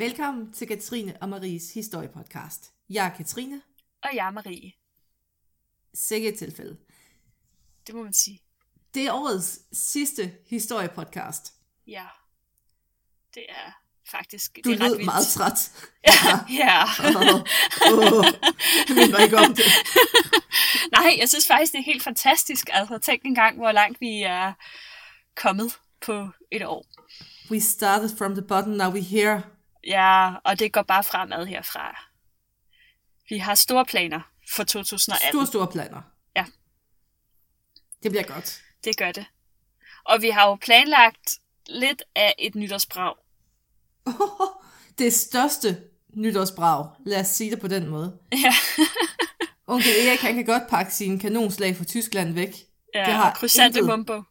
Velkommen til Katrine og Maries historiepodcast. Jeg er Katrine. Og jeg er Marie. Sikke et tilfælde. Det må man sige. Det er årets sidste historiepodcast. Ja. Det er faktisk Du det er ret lød vildt. meget træt. Ja. ja. Åh, åh, jeg minder ikke om det. Nej, jeg synes faktisk, det er helt fantastisk. Altså, tænk engang, hvor langt vi er kommet på et år. We started from the bottom, now we here. Ja, og det går bare fremad herfra. Vi har store planer for 2018. Store, store planer. Ja. Det bliver godt. Det gør det. Og vi har jo planlagt lidt af et nytårsbrag. Det største nytårsbrag, lad os sige det på den måde. Ja, Onkel Erik, han kan godt pakke sine kanonslag fra Tyskland væk. ja Det har og intet- mumbo.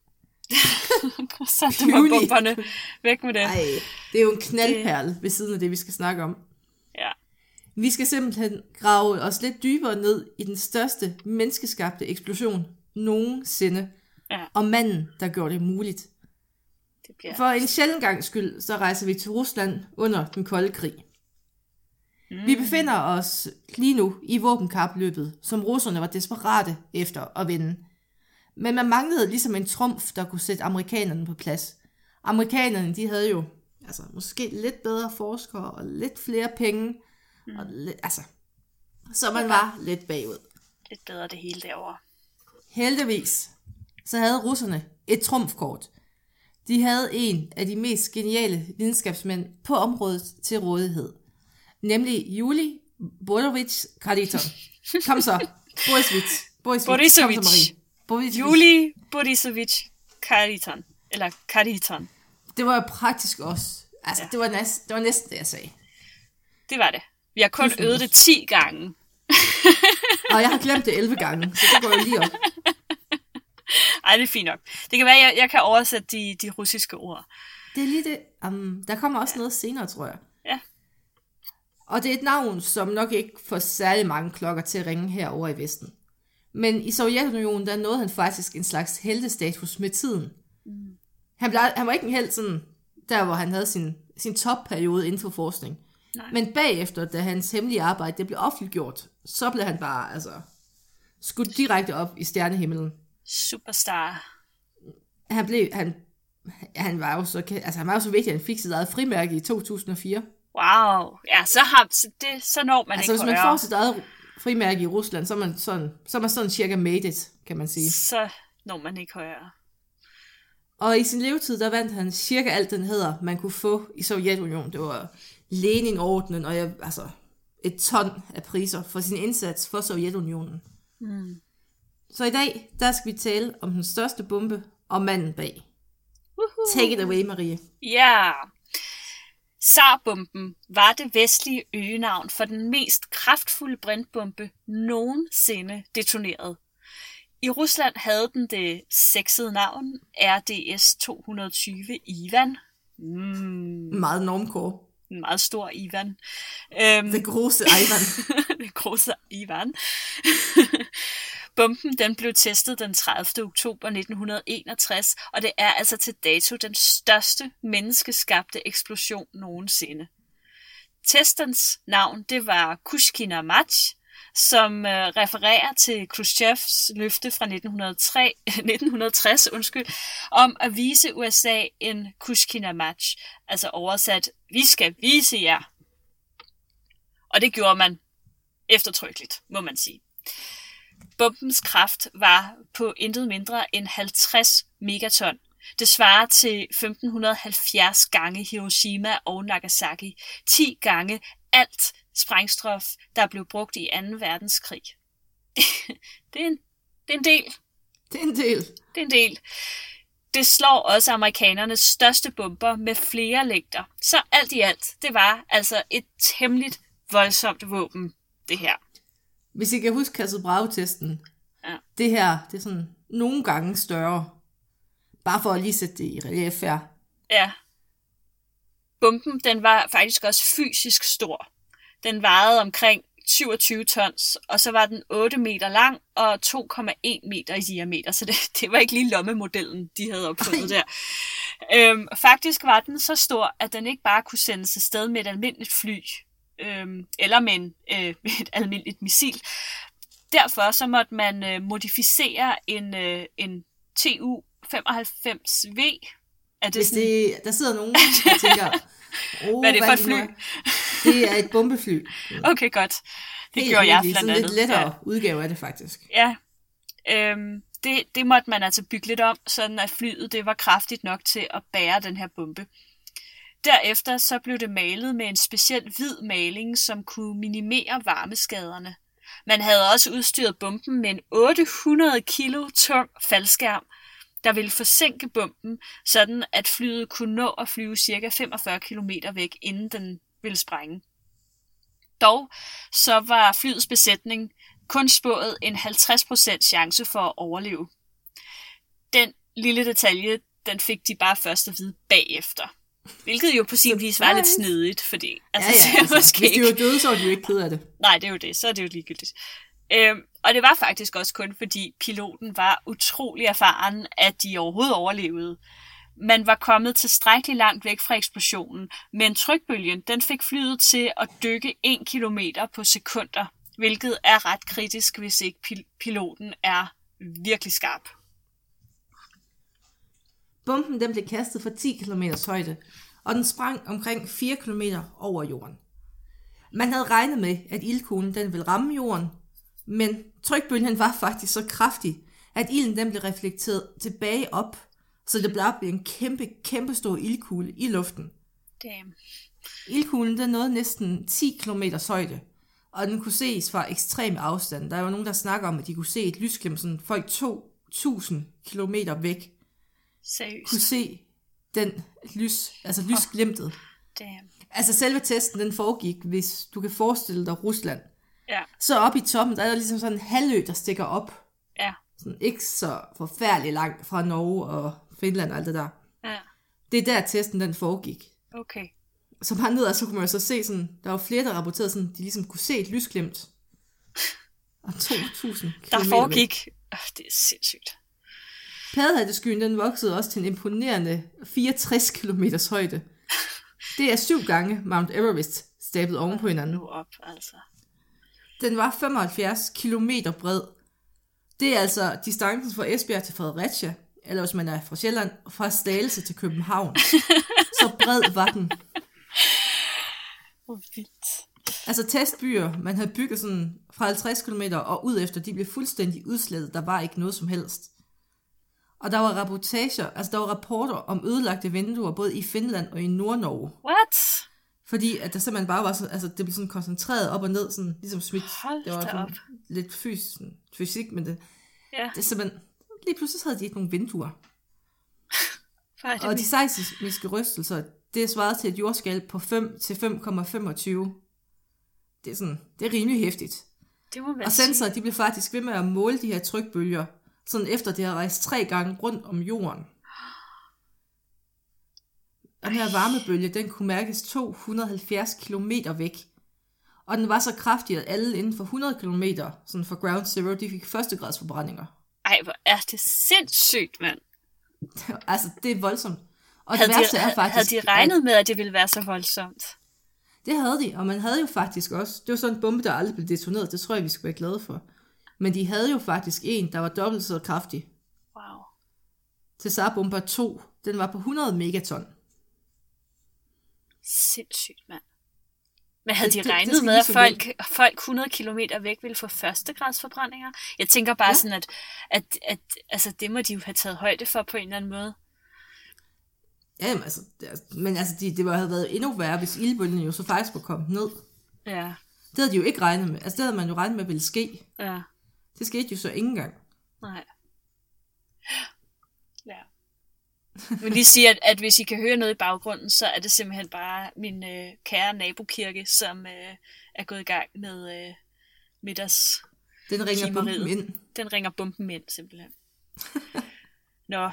croissante mumboerne. Væk med det. Ej, det er jo en knaldperle ved siden af det, vi skal snakke om. Ja. Vi skal simpelthen grave os lidt dybere ned i den største menneskeskabte eksplosion nogensinde. Ja. Og manden, der gjorde det muligt. Det bliver... For en sjælden gang skyld, så rejser vi til Rusland under den kolde krig. Mm. Vi befinder os lige nu i våbenkapløbet, som russerne var desperate efter at vinde. Men man manglede ligesom en trumf, der kunne sætte amerikanerne på plads. Amerikanerne, de havde jo altså, måske lidt bedre forskere og lidt flere penge. Mm. Og lidt, altså, så man var lidt bagud. Lidt bedre det hele derovre. Heldigvis, så havde russerne et trumfkort. De havde en af de mest geniale videnskabsmænd på området til rådighed. Nemlig Juli Borovich Kariton. Kom så. Borisovich. Borisovich. Borisovich. Kom så, Marie. Borisovich. Juli Borisovich Kariton. Eller Kariton. Det var jo praktisk også. Altså, Ja. det, var næsten, det var næsten det, jeg sagde. Det var det. Vi har kun øvet det 10 gange. Og jeg har glemt det 11 gange, så det går jo lige op. Ej, det er fint nok. Det kan være, at jeg, jeg kan oversætte de, de russiske ord. Det er lige det. Um, der kommer også noget senere, tror jeg. Ja. Og det er et navn, som nok ikke får særlig mange klokker til at ringe herover i Vesten. Men i Sovjetunionen, der nåede han faktisk en slags heltestatus med tiden. Mm. Han, blev, han var ikke en held sådan, der hvor han havde sin, sin topperiode inden for forskning. Nej. Men bagefter, da hans hemmelige arbejde det blev offentliggjort, så blev han bare altså, skudt direkte op i stjernehimlen. Superstar. Han blev, han, han var jo så, altså han var jo så vigtig, at han fik sit eget frimærke i 2004. Wow. Ja, så, har, så, det, så når man Altså ikke hvis man højere. får sit eget frimærke i Rusland, så er man sådan, så er man sådan cirka made it, kan man sige. Så når man ikke højere. Og i sin levetid, der vandt han cirka alt den hedder, man kunne få i Sovjetunionen. Det var Lenin-ordenen, og jeg, altså et ton af priser for sin indsats for Sovjetunionen. Mm. Så i dag, der skal vi tale om den største bombe og manden bag. Take it away, Marie. Ja. Sarbomben var det vestlige øgenavn for den mest kraftfulde brintbombe nogensinde detoneret. I Rusland havde den det sexede navn RDS-220 Ivan. Mm, Meget normkår. en meget stor Ivan. Øhm, Det grosse Ivan. det grosse Ivan. Bomben den blev testet den 30. oktober 1961, og det er altså til dato den største menneskeskabte eksplosion nogensinde. Testens navn det var Kushkina Match, som øh, refererer til Khrushchevs løfte fra 1903, 1960 undskyld, om at vise USA en Kushkina Match, altså oversat, vi skal vise jer. Og det gjorde man eftertrykkeligt, må man sige. Bombens kraft var på intet mindre end 50 megaton. Det svarer til 1570 gange Hiroshima og Nagasaki. 10 gange alt sprængstof, der blev brugt i 2. verdenskrig. det, er en, det er en del. Det er en del. Det er en del. Det slår også amerikanernes største bomber med flere længder. Så alt i alt, det var altså et temmelig voldsomt våben, det her. Hvis I kan huske Kassel Bravo-testen, Ja. det her, det er sådan nogle gange større. Bare for at lige sætte det i relief her. Ja. Bomben, den var faktisk også fysisk stor. Den vejede omkring 27 tons, og så var den 8 meter lang og 2,1 meter i diameter, så det, det var ikke lige lommemodellen, de havde opfundet der. Øhm, faktisk var den så stor, at den ikke bare kunne sendes afsted med et almindeligt fly, øhm, eller med, en, øh, et almindeligt missil. Derfor så måtte man øh, modificere en, øh, en TU-95V. Er det Hvis sådan... det, der sidder nogen, der tænker, oh, hvad er det for et fly? Det er et bombefly. Okay, godt. Det Helt gjorde jeg blandt andet. Det er lidt lettere ja. udgave af det, faktisk. Ja. Øhm, det, det måtte man altså bygge lidt om, sådan at flyet det var kraftigt nok til at bære den her bombe. Derefter så blev det malet med en speciel hvid maling, som kunne minimere varmeskaderne. Man havde også udstyret bomben med en 800 kilo tung faldskærm, der ville forsinke bomben, sådan at flyet kunne nå at flyve ca. 45 km væk, inden den ville sprænge. Dog så var flyets besætning kun spået en 50% chance for at overleve. Den lille detalje, den fik de bare først at vide bagefter. Hvilket jo på sin vis var lidt snedigt, fordi... Altså, ja, ja, altså, måske hvis de var døde, så var de jo ikke ked af det. Nej, det er jo det. Så er det jo ligegyldigt. Øhm, og det var faktisk også kun, fordi piloten var utrolig erfaren, at de overhovedet overlevede. Man var kommet tilstrækkeligt langt væk fra eksplosionen, men trykbølgen den fik flyet til at dykke 1 km på sekunder, hvilket er ret kritisk, hvis ikke pil- piloten er virkelig skarp. Bomben den blev kastet fra 10 km højde, og den sprang omkring 4 km over jorden. Man havde regnet med, at ildkuglen den ville ramme jorden, men trykbølgen var faktisk så kraftig, at ilden den blev reflekteret tilbage op, så det blev en kæmpe, kæmpe stor ildkugle i luften. Damn. Ildkuglen den nåede næsten 10 km højde, og den kunne ses fra ekstrem afstand. Der er jo nogen, der snakker om, at de kunne se et lysglimt, sådan folk 2.000 km væk. Seriøst? Kunne se den lys, altså lysglimtet. Oh, damn. Altså selve testen, den foregik, hvis du kan forestille dig Rusland. Ja. Så oppe i toppen, der er der ligesom sådan en halvø, der stikker op. Ja. Sådan ikke så forfærdeligt langt fra Norge og Finland og alt det der. Ja. Det er der testen, den foregik. Okay. Så bare ned, og så kunne man så se sådan, der var flere, der rapporterede sådan, de ligesom kunne se et lysglimt. Og 2.000 Der foregik, det er sindssygt. Paddehatteskyen, den voksede også til en imponerende 64 km højde. Det er syv gange Mount Everest stablet oven på hinanden. Nu op, altså. Den var 75 km bred. Det er altså distancen fra Esbjerg til Fredericia, eller hvis man er fra Sjælland, fra Slagelse til København. Så bred var den. Hvor vildt. Altså testbyer, man havde bygget sådan fra 50 km og ud efter, de blev fuldstændig udslettet. Der var ikke noget som helst. Og der var rapportager, altså der var rapporter om ødelagte vinduer, både i Finland og i Nordnorge. What? Fordi at der simpelthen bare var så, altså det blev sådan koncentreret op og ned, sådan ligesom smidt. Hold det var sådan op. lidt fysisk, sådan, fysik, men det, Ja. det simpelthen, lige pludselig havde de ikke nogen vinduer. Er Og de seismiske rystelser, det er svaret til et jordskælv på 5 til 5,25. Det er sådan, det er rimelig hæftigt. det må Og sensorer, de blev faktisk ved med at måle de her trykbølger, sådan efter det har rejst tre gange rundt om jorden. Den her varmebølge, den kunne mærkes 270 km væk. Og den var så kraftig, at alle inden for 100 km, sådan for ground zero, de fik førstegradsforbrændinger. Ej, hvor er det sindssygt, mand. altså, det er voldsomt. Og Havde det de, værste er havde, faktisk, havde de regnet med, at det ville være så voldsomt? Det havde de, og man havde jo faktisk også, det var sådan en bombe, der aldrig blev detoneret, det tror jeg, vi skal være glade for. Men de havde jo faktisk en, der var dobbelt så kraftig. Wow. Cesar Bomber 2, den var på 100 megaton. Sindssygt, mand. Men havde Det- de det- det regnet skal med, at folk, folk 100 km væk ville få førstegradsforbrændinger? Jeg tænker bare Ja. sådan, at, at, at altså, det må de jo have taget højde for på en eller anden måde. Ja, jamen, altså, det, men altså, de, det var, havde været endnu værre, hvis ildbølgen jo så faktisk var kommet ned. Ja, Det havde de jo ikke regnet med. Altså, det havde man jo regnet med ville ske. ja, Det skete jo så ikke engang. nej. Ja. Jeg vil lige sige, at, at hvis I kan høre noget i baggrunden, så er det simpelthen bare min øh, kære nabokirke, som øh, er gået i gang med øh, middags... Den ringer Kimeriet. bomben ind. Den ringer bomben ind, simpelthen. Nå,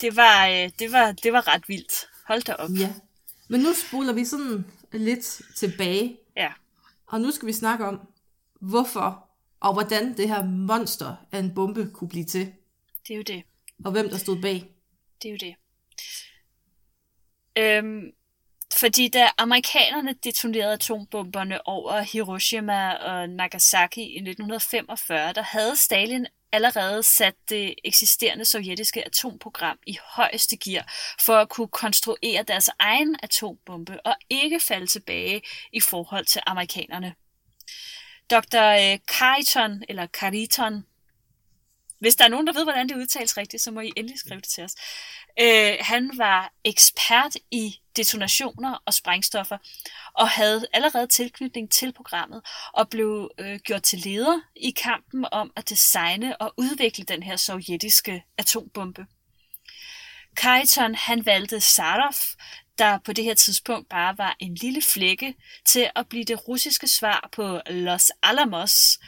det var, øh, det, var, det var ret vildt. Hold da op. Ja. Men nu spoler vi sådan lidt tilbage. Ja. Og nu skal vi snakke om, hvorfor og hvordan det her monster af en bombe kunne blive til. Det er jo det. Og hvem der stod bag. Det er jo det. Øhm, fordi da amerikanerne detonerede atombomberne over Hiroshima og Nagasaki i 1945, der havde Stalin allerede sat det eksisterende sovjetiske atomprogram i højeste gear for at kunne konstruere deres egen atombombe og ikke falde tilbage i forhold til amerikanerne. Dr. Øh, Kariton, eller Kariton, hvis der er nogen, der ved, hvordan det udtales rigtigt, så må I endelig skrive det til os. Øh, han var ekspert i detonationer og sprængstoffer, og havde allerede tilknytning til programmet, og blev øh, gjort til leder i kampen om at designe og udvikle den her sovjetiske atombombe. Kajton han valgte Sarov, der på det her tidspunkt bare var en lille flække, til at blive det russiske svar på Los Alamos,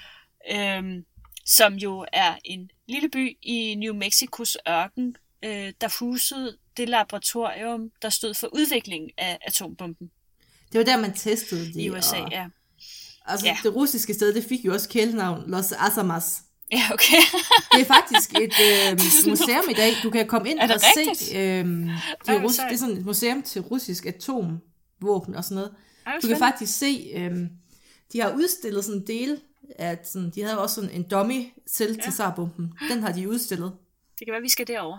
øhm, som jo er en lille by i New Mexicos ørken, øh, der husede det laboratorium, der stod for udviklingen af atombomben. Det var der, man testede det. I USA, og, ja. Altså, Ja. det russiske sted, det fik jo også kælenavn Los Asamas. Ja, okay. Det er faktisk et øh, museum i dag. Du kan komme ind og rigtigt? se... Øh, det, Ej, er rus- det er sådan et museum til russisk atomvåben og sådan noget. Ej, Du kan faktisk se... Øh, de har udstillet sådan en del af... Sådan, de havde også sådan en dummy til, ja. til Sarbomben. Den har de udstillet. Det kan være, vi skal derover.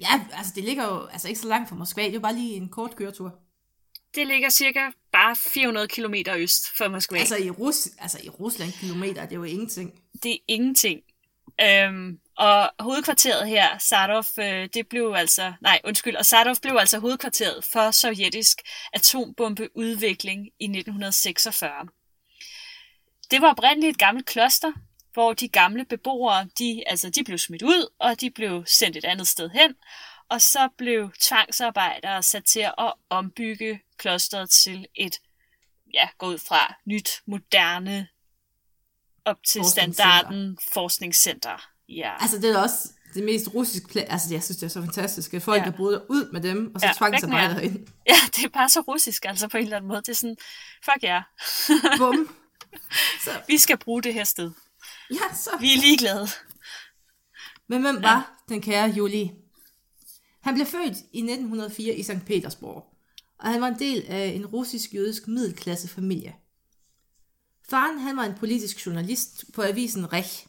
Ja, altså det ligger jo altså ikke så langt fra Moskva. Det er jo bare lige en kort køretur. Det ligger cirka bare 400 km øst for Moskva. Altså i, Rus, altså i Rusland kilometer, det er jo ingenting. det er ingenting. Øhm, og hovedkvarteret her, Sarov, øh, det blev altså, nej undskyld, og Sarov blev altså hovedkvarteret for sovjetisk atombombeudvikling i 1946. Det var oprindeligt et gammelt kloster, hvor de gamle beboere, de, altså, de blev smidt ud, og de blev sendt et andet sted hen, og så blev tvangsarbejdere sat til at ombygge klosteret til et, ja, gå ud fra nyt, moderne, op til Forskningscenter. standarden forskningscenter. Ja. Altså det er også det mest russiske pla- Altså jeg synes, det er så fantastisk, at folk, Ja. ja. der boede ud med dem, og så Ja, ja, tvangsarbejder væk med ind. ja, det er bare så russisk, altså på en eller anden måde. Det er sådan, fuck ja, Bum. vi skal bruge det her sted. Ja, så. Vi er ligeglade. Men hvem var den kære Juli? Han blev født i 1904 i St. Petersborg, og han var en del af en russisk-jødisk middelklassefamilie. Faren han var en politisk journalist på avisen Rech.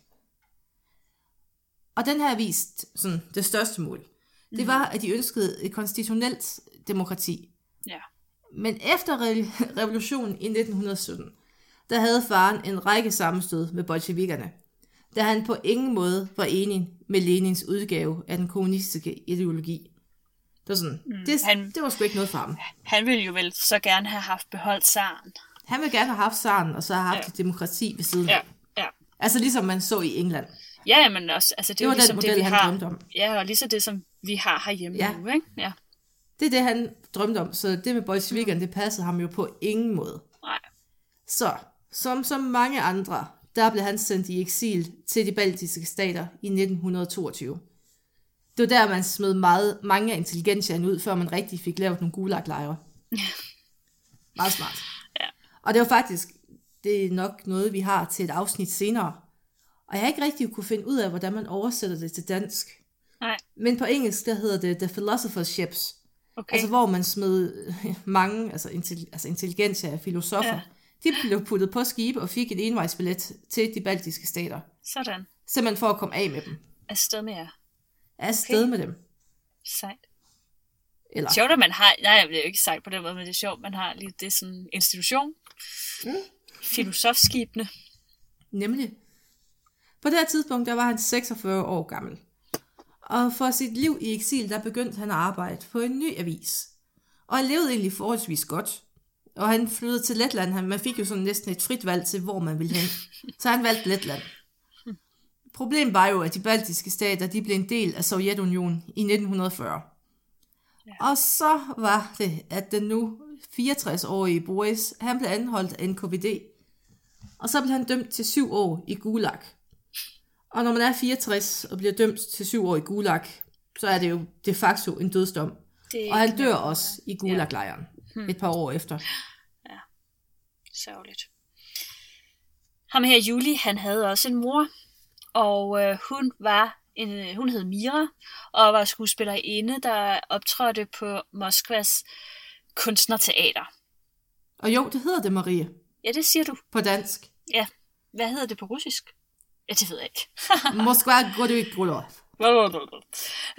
Og den her avis, sådan det største mål, det var, at de ønskede et konstitutionelt demokrati. Ja. Men efter re- revolutionen i 1917, der havde faren en række sammenstød med bolsjevikkerne, da han på ingen måde var enig med Lenins udgave af den kommunistiske ideologi. Det var sådan, mm, det, han- det var sgu ikke noget for ham. Han ville jo vel så gerne have haft beholdt zaren. Han ville gerne have haft zaren, og så have haft Ja. et demokrati ved siden Ja, af. ja. Altså ligesom man så i England. Ja, men også, altså det, Det var jo den ligesom model, det, vi han har. drømte om. Ja, og ligesom det, som vi har herhjemme Ja. nu, ikke? Ja. Det er det, han drømte om. Så det med bolsjevikkerne, det passede ham jo på ingen måde. Nej. Så, som så mange andre, der blev han sendt i eksil til de baltiske stater i 1922. Det var der, man smed meget, mange af intelligentiaen ud, før man rigtig fik lavet nogle gulaglejre. meget smart. Ja. Og det var faktisk, det er nok noget, vi har til et afsnit senere. Og jeg har ikke rigtig kunne finde ud af, hvordan man oversætter det til dansk. Nej, Men på engelsk, der hedder det The Philosopher's Ships. okay. Altså hvor man smed mange, altså, intelli- altså intelligentia af filosofer, Ja. ja. De blev puttet på skibe og fik et envejsbillet til de baltiske stater. Sådan. Simpelthen for at komme af med dem. Afsted med jer. Afsted okay. med dem. Sejt. Eller, Sjovt, at man har, nej, det er jo ikke sejt på den måde, men det er sjovt, man har lige det sådan institution. Mm. Filosofskibene. nemlig. På det her tidspunkt, der var han 46 år gammel. Og for sit liv i eksil, der begyndte han at arbejde på en ny avis. Og han levede egentlig forholdsvis godt. Og han flyttede til Letland. Han, man fik jo sådan næsten et frit valg til, hvor man ville hen. Så han valgte Letland. Problemet var jo, at de baltiske stater de blev en del af Sovjetunionen i 1940. Ja. Og så var det, at den nu 64-årige Boris, han blev anholdt af NKVD. Og så blev han dømt til syv år i Gulag. Og når man er 64 og bliver dømt til syv år i Gulag, så er det jo de facto en dødsdom. Det Og han dør også i Gulag-lejren et par år efter. Sørgeligt. Ham her, Julie, han havde også en mor, og øh, hun var En, øh, hun hed Mira, og var skuespillerinde, der optrådte på Moskvas kunstnerteater. Og jo, det hedder det, Marie. Ja, det siger du. På dansk. Ja. Hvad hedder det på russisk? Ja, det ved jeg ikke. Moskva Grodovik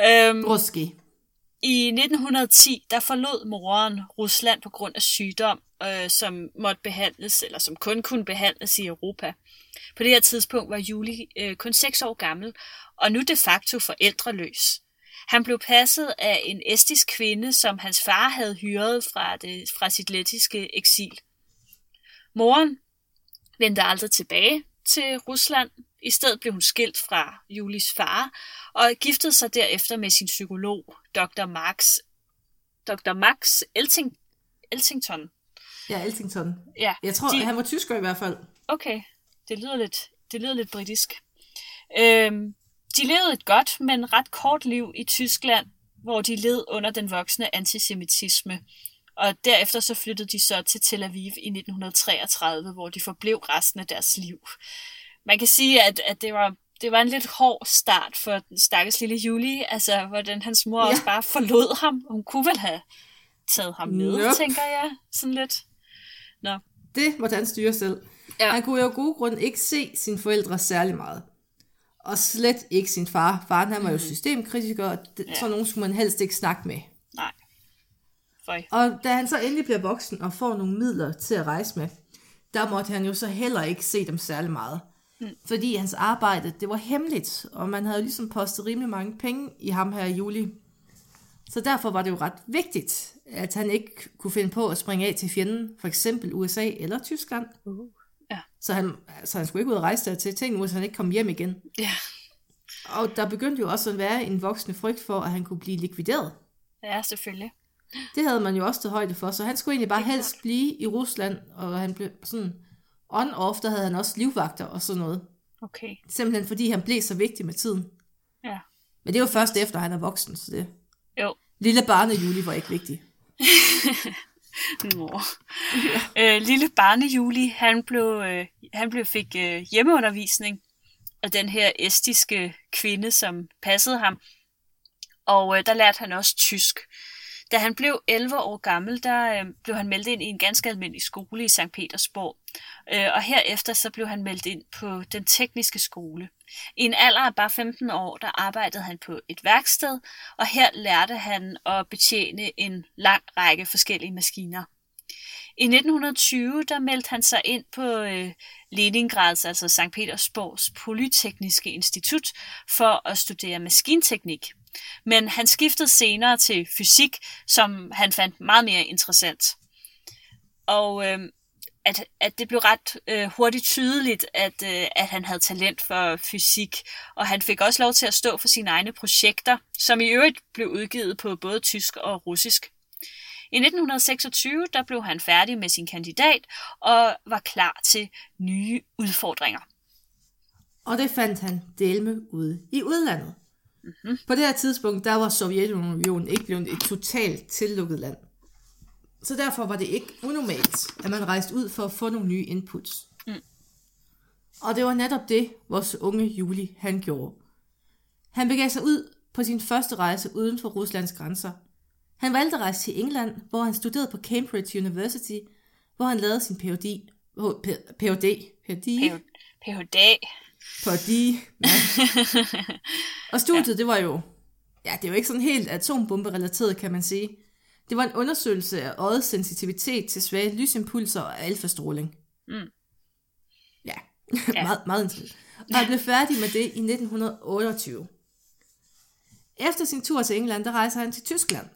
øhm, Ruski. I 1910, der forlod moren Rusland på grund af sygdom, øh, som måtte behandles, eller som kun kunne behandles i Europa. På det her tidspunkt var Juli øh, kun 6 år gammel, og nu de facto forældreløs. Han blev passet af en estisk kvinde, som hans far havde hyret fra, det, fra sit lettiske eksil. Moren vendte aldrig tilbage til Rusland. I stedet blev hun skilt fra Julis far og giftede sig derefter med sin psykolog, Dr. Max, Dr. Max Elting, Eltington. Ja, Eltington. Ja, Jeg tror, de- han var tysker i hvert fald. Okay, det lyder lidt, det lyder lidt britisk. Øhm, de levede et godt, men ret kort liv i Tyskland, hvor de led under den voksende antisemitisme. Og derefter så flyttede de så til Tel Aviv i 1933, hvor de forblev resten af deres liv. Man kan sige, at, at det, var, det var en lidt hård start for den stakkels lille Julie, altså hvordan hans mor ja. Også bare forlod ham. Hun kunne vel have taget ham med, Nope. tænker jeg, sådan lidt. Nå, Det måtte han styre selv. Ja. Han kunne jo af gode grunde ikke se sine forældre særlig meget. Og slet ikke sin far. Faren han var jo systemkritiker, og det, Ja. sådan nogen skulle man helst ikke snakke med. nej. Føj. Og da han så endelig bliver voksen og får nogle midler til at rejse med, der måtte han jo så heller ikke se dem særlig meget. Mm. Fordi hans arbejde, det var hemmeligt, og man havde jo ligesom postet rimelig mange penge i ham her i juli. Så derfor var det jo ret vigtigt, at han ikke kunne finde på at springe af til fjenden, for eksempel USA eller Tyskland. Uh. Ja. Så han, så han skulle ikke ud og rejse der til. Nu, hvis han ikke kom hjem igen. Ja. Og der begyndte jo også at være en voksende frygt for, at han kunne blive likvideret. Ja, selvfølgelig. Det havde man jo også taget højde for, så han skulle egentlig bare helst blive i Rusland, og han blev sådan on-off, der havde han også livvagter og sådan noget. Okay. Simpelthen fordi han blev så vigtig med tiden. Ja. Men det var først efter, han er voksen, så det... Jo. Lille barne Juli var ikke vigtig. Nå. øh, lille barne Juli, han blev, øh, han blev fik øh, hjemmeundervisning af den her estiske kvinde, som passede ham. Og øh, der lærte han også tysk. Da han blev 11 år gammel, der øh, blev han meldt ind i en ganske almindelig skole i St. Petersborg. Øh, og herefter så blev han meldt ind på den tekniske skole. I en alder af bare 15 år, der arbejdede han på et værksted, og her lærte han at betjene en lang række forskellige maskiner. I 1920 der meldte han sig ind på øh, Leningrads, altså St. Petersborgs Polytekniske Institut, for at studere maskinteknik. Men han skiftede senere til fysik, som han fandt meget mere interessant. Og øh, at, at det blev ret øh, hurtigt tydeligt, at, øh, at han havde talent for fysik, og han fik også lov til at stå for sine egne projekter, som i øvrigt blev udgivet på både tysk og russisk. I 1926 der blev han færdig med sin kandidat og var klar til nye udfordringer. Og det fandt han delme ude i udlandet. Mhm. Mm-hmm. På det her tidspunkt, der var Sovjetunionen ikke blevet et totalt tillukket land. Så derfor var det ikke unormalt, at man rejste ud for at få nogle nye inputs. Mm. Og det var netop det, vores unge Juli han gjorde. Han begav sig ud på sin første rejse uden for Ruslands grænser. Han valgte at rejse til England, hvor han studerede på Cambridge University, hvor han lavede sin Ph.D. Ph.D. Ph.D. Ph.D. Fordi, ja. Og studiet, ja. det var jo, ja, det var ikke sådan helt atombomberelateret, kan man sige. Det var en undersøgelse af øjets sensitivitet til svage lysimpulser og alfastråling. Mm. Ja, ja. meget, meget interessant. Og han blev færdig med det i 1928. Efter sin tur til England, der rejser han til Tyskland.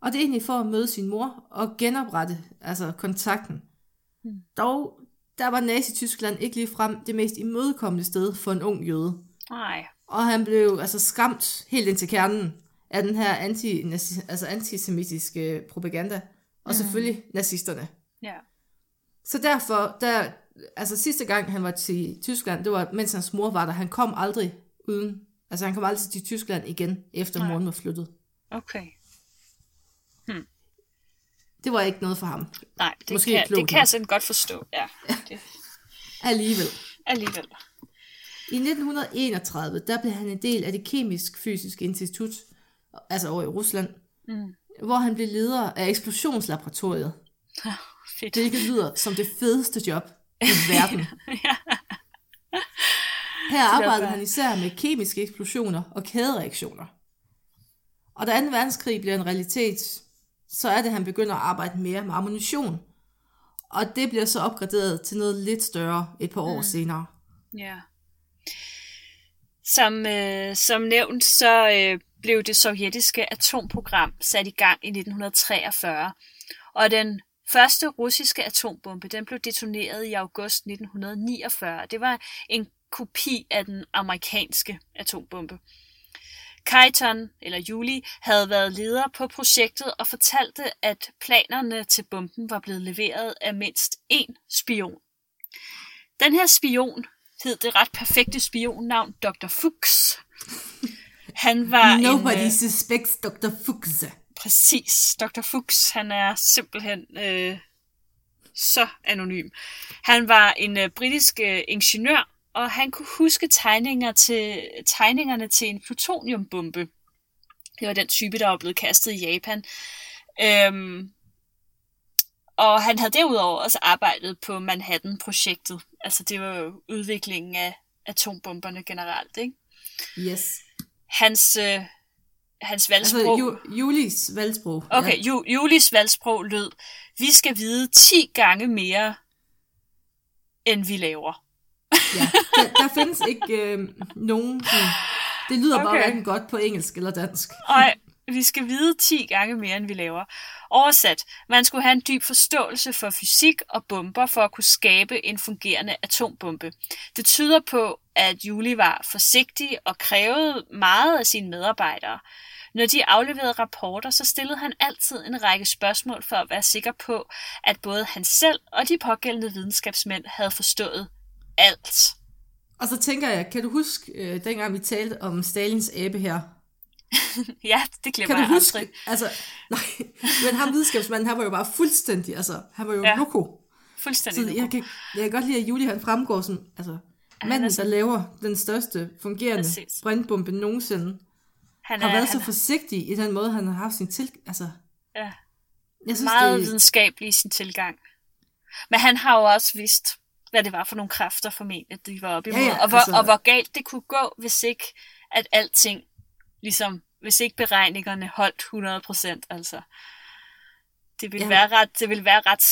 Og det er egentlig for at møde sin mor og genoprette altså kontakten. Mm. Dog, der var Nazi-Tyskland ikke lige frem det mest imødekommende sted for en ung jøde. Nej. Og han blev altså skræmt helt ind til kernen af den her anti, altså antisemitiske propaganda. Og mm. selvfølgelig nazisterne. Ja. Så derfor, der, altså sidste gang han var til Tyskland, det var mens hans mor var der. Han kom aldrig uden, altså han kom aldrig til Tyskland igen, efter Nej. moren var flyttet. Okay. Det var ikke noget for ham. Nej, det, Måske kan, det kan jeg sådan godt forstå. Ja, det, Alligevel. alligevel. I 1931, der blev han en del af det kemisk-fysiske institut, altså over i Rusland, Mm. hvor han blev leder af eksplosionslaboratoriet, Fedt. hvilket lyder som det fedeste job i verden. Her arbejdede han især med kemiske eksplosioner og kædereaktioner. Og da 2. verdenskrig bliver en realitet, så er det, at han begynder at arbejde mere med ammunition. Og det bliver så opgraderet til noget lidt større et par år mm. senere. Ja. Som, øh, som nævnt, så øh, blev det sovjetiske atomprogram sat i gang i 1943, og den første russiske atombombe, den blev detoneret i august 1949. Det var en kopi af den amerikanske atombombe. Kaiton, eller Juli, havde været leder på projektet og fortalte, at planerne til bomben var blevet leveret af mindst én spion. Den her spion hed det ret perfekte spionnavn Dr. Fuchs. Han var Nobody en, øh, suspects Dr. Fuchs. Præcis. Dr. Fuchs, han er simpelthen øh, så anonym. Han var en øh, britisk øh, ingeniør, og han kunne huske tegninger til, tegningerne til en plutoniumbombe. Det var den type, der var blevet kastet i Japan. Øhm, og han havde derudover også arbejdet på Manhattan-projektet. Altså det var jo udviklingen af atombomberne generelt, ikke? Yes. Hans, øh, hans valgsprog... Altså, Ju- Julis valgsprog. Okay, Ju- Julis valgsprog lød, vi skal vide 10 gange mere, end vi laver. Ja. Der, der findes ikke øh, nogen... Det lyder okay. bare hverken godt på engelsk eller dansk. Og vi skal vide 10 gange mere, end vi laver. Oversat, man skulle have en dyb forståelse for fysik og bomber for at kunne skabe en fungerende atombombe. Det tyder på, at Juli var forsigtig og krævede meget af sine medarbejdere. Når de afleverede rapporter, så stillede han altid en række spørgsmål for at være sikker på, at både han selv og de pågældende videnskabsmænd havde forstået alt. Og så tænker jeg, kan du huske, øh, dengang vi talte om Stalins abe her? Ja, det glemmer Kan du jeg huske? aldrig. Altså, nej, men ham videnskabsmanden, han var jo bare fuldstændig, altså, han var jo Ja. loko. Fuldstændig. Så jeg kan, jeg kan godt lide, at Julie han fremgår som, altså, manden, er der sådan- laver den største fungerende Præcis. brændbombe nogensinde, han har er, været han så forsigtig i den måde, han har haft sin til... Altså, Ja. jeg synes, meget det, videnskabelig i sin tilgang. Men han har jo også vidst, hvad det var for nogle kræfter formentlig, de var oppe imod. Ja, ja, og, hvor, altså- og hvor galt det kunne gå, hvis ikke at alting, ligesom, hvis ikke beregningerne holdt 100%, altså. Det ville, Ja. være ret, det ville være ret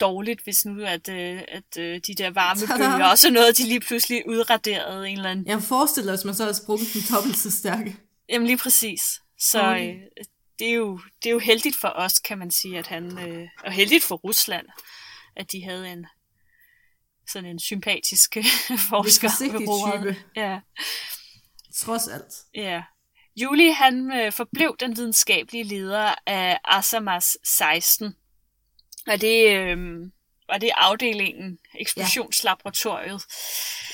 dårligt, hvis nu at, øh, at øh, de der varmebølger også noget, de lige pludselig udraderede en eller anden. jeg forestiller mig, hvis man så har sprunget den dobbelt så stærke. Jamen lige præcis. Så Okay. øh, det, er jo, det er jo heldigt for os, kan man sige, at han, øh, og heldigt for Rusland, at de havde en sådan en sympatisk forsker ved roret. Ja, Trods alt. ja. Juli han øh, forblev den videnskabelige leder af Asamas 16. Og det øh, var det afdelingen, eksplosionslaboratoriet,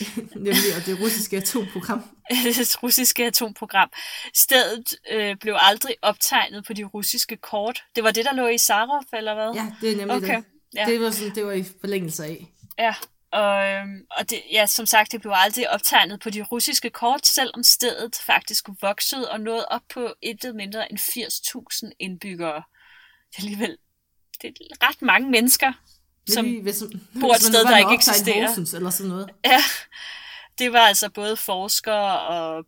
Nemlig, og det russiske atomprogram. det russiske atomprogram. Stedet øh, blev aldrig optegnet på de russiske kort. Det var det, der lå i Sarov, eller hvad? Ja, det er nemlig Okay, det. ja. Det var, sådan, det var i forlængelse af. Ja, og, øhm, og det, ja, som sagt, det blev aldrig optegnet på de russiske kort, selvom stedet faktisk voksede og nåede op på intet mindre end 80.000 indbyggere. Det er alligevel det er ret mange mennesker, som Nemlig, hvis, bor et sted, der ikke eksisterer. Horsens, eller sådan noget. Ja, det var altså både forskere og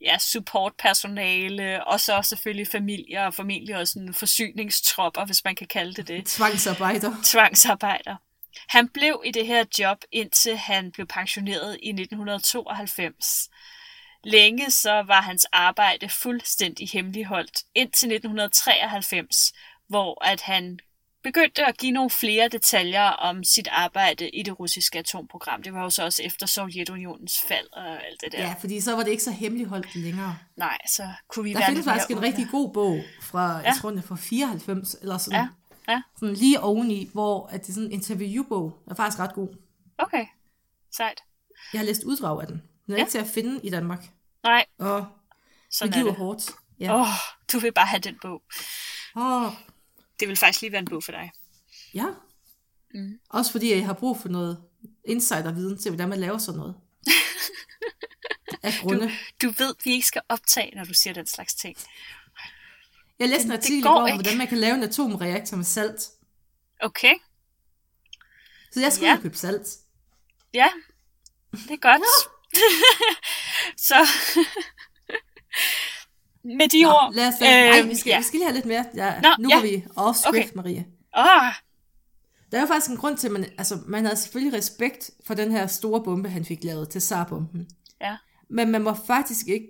ja, supportpersonale, og så selvfølgelig familier og familie og sådan forsyningstropper, hvis man kan kalde det det. Tvangsarbejder. tvangsarbejder. Han blev i det her job, indtil han blev pensioneret i 1992. Længe så var hans arbejde fuldstændig hemmeligholdt, indtil 1993, hvor at han begyndte at give nogle flere detaljer om sit arbejde i det russiske atomprogram. Det var jo så også efter Sovjetunionens fald og alt det der. Ja, fordi så var det ikke så hemmeligholdt længere. Nej, så kunne vi Der være findes faktisk en rigtig god bog fra. Ja. jeg tror den er fra 94, eller sådan, Ja, ja. sådan lige oveni, hvor at det er sådan en interviewbog. Den er faktisk ret god. Okay, sejt. Jeg har læst uddrag af den. Den er Ja. ikke til at finde i Danmark. Nej, Og sådan det er giver det. hårdt. Ja. Åh, oh, du vil bare have den bog. Oh, Det vil faktisk lige være en bog for dig. ja. Mm. Også fordi jeg har brug for noget insiderviden til, hvordan man laver sådan noget. Af grunde. Du ved, vi ikke skal optage, når du siger den slags ting. Jeg læste en artikel i går om, hvordan man kan lave en atomreaktor med salt. Okay, Så jeg skulle Ja. købe salt. ja, det er godt. Så med de ord... lad os øh, nej, vi skal, ja. vi skal lige have lidt mere. Ja, Nå, nu ja. går vi off-script, Okay. okay. Marie. Åh, Der er jo faktisk en grund til, at man, altså, man havde selvfølgelig respekt for den her store bombe, han fik lavet til Tsar-bomben. ja. Men man var faktisk ikke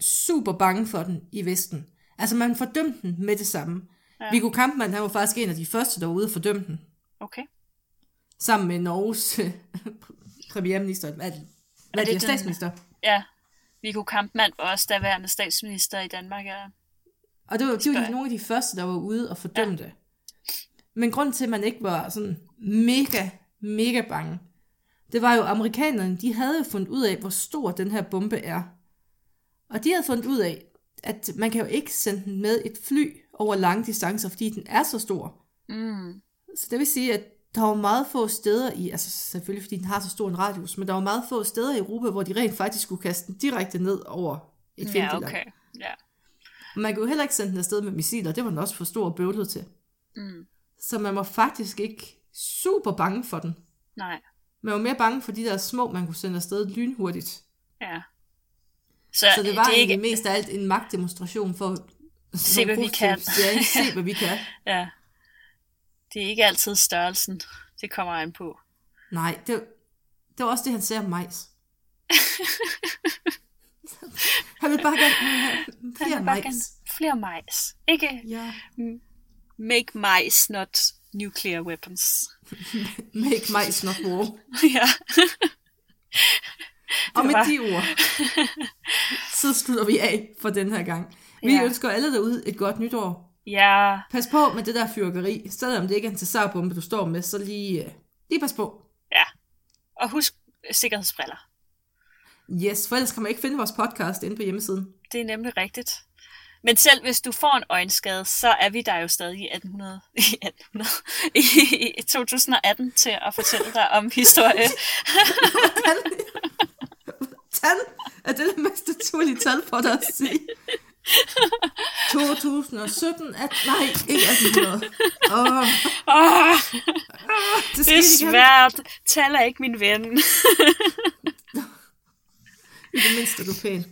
super bange for den i Vesten. Altså, man fordømte den med det samme. Ja. Viggo Kampmann, han var faktisk en af de første, der var ude og fordømme den. Okay. Sammen med Norges øh, premierminister. Hvad, hvad er det statsminister? Ja. Viggo Kampmann var også daværende statsminister i Danmark. Ja. Og det var, det var de, nogle af de første, der var ude og fordømme ja. Men grunden til, at man ikke var sådan mega, mega bange, det var jo, at amerikanerne, de havde jo fundet ud af, hvor stor den her bombe er. Og de havde fundet ud af, at man kan jo ikke sende den med et fly over lange distancer, fordi den er så stor. Mm. Så det vil sige, at der var meget få steder i, altså selvfølgelig fordi den har så stor en radius, men der var meget få steder i Europa, hvor de rent faktisk skulle kaste den direkte ned over et Ja, fjendtligt okay. Ja. og man kunne jo heller ikke sende den afsted med missiler, det var den også for stor og bøvlet til. Mm. Så man var faktisk ikke super bange for den. Nej. Man var mere bange for de der små, man kunne sende afsted lynhurtigt. Ja. Så, Så det var det egentlig ikke... mest af alt en magtdemonstration for... Se, hvad vi kan. Ja, se hvad vi kan. Ja. Det er ikke altid størrelsen, det kommer an på. Nej, det, det var også det, han sagde om majs. han vil bare gerne have Han flere vil bare gerne majs. Flere majs. Ikke Ja, make mice, not nuclear weapons. make majs not war. ja. Og med var- de ord, så slutter vi af for den her gang. Vi Ja. ønsker alle derude et godt nytår. Ja, Pas på med det der fyrkeri. Selvom det ikke er en Cesar-bombe, du står med, så lige, øh, lige pas på. ja. Og husk sikkerhedsbriller. Yes, for ellers kan man ikke finde vores podcast inde på hjemmesiden. Det er nemlig rigtigt. Men selv hvis du får en øjenskade, så er vi der jo stadig i 1800, i, 1800, i, i 2018 til at fortælle dig om historie. Tal er det det mest naturlige tal for dig at sige. 2017, at, nej, ikke 1800. Åh, Oh, det, det skete er igen. svært. Tal er ikke min ven. I det mindste er du pæn.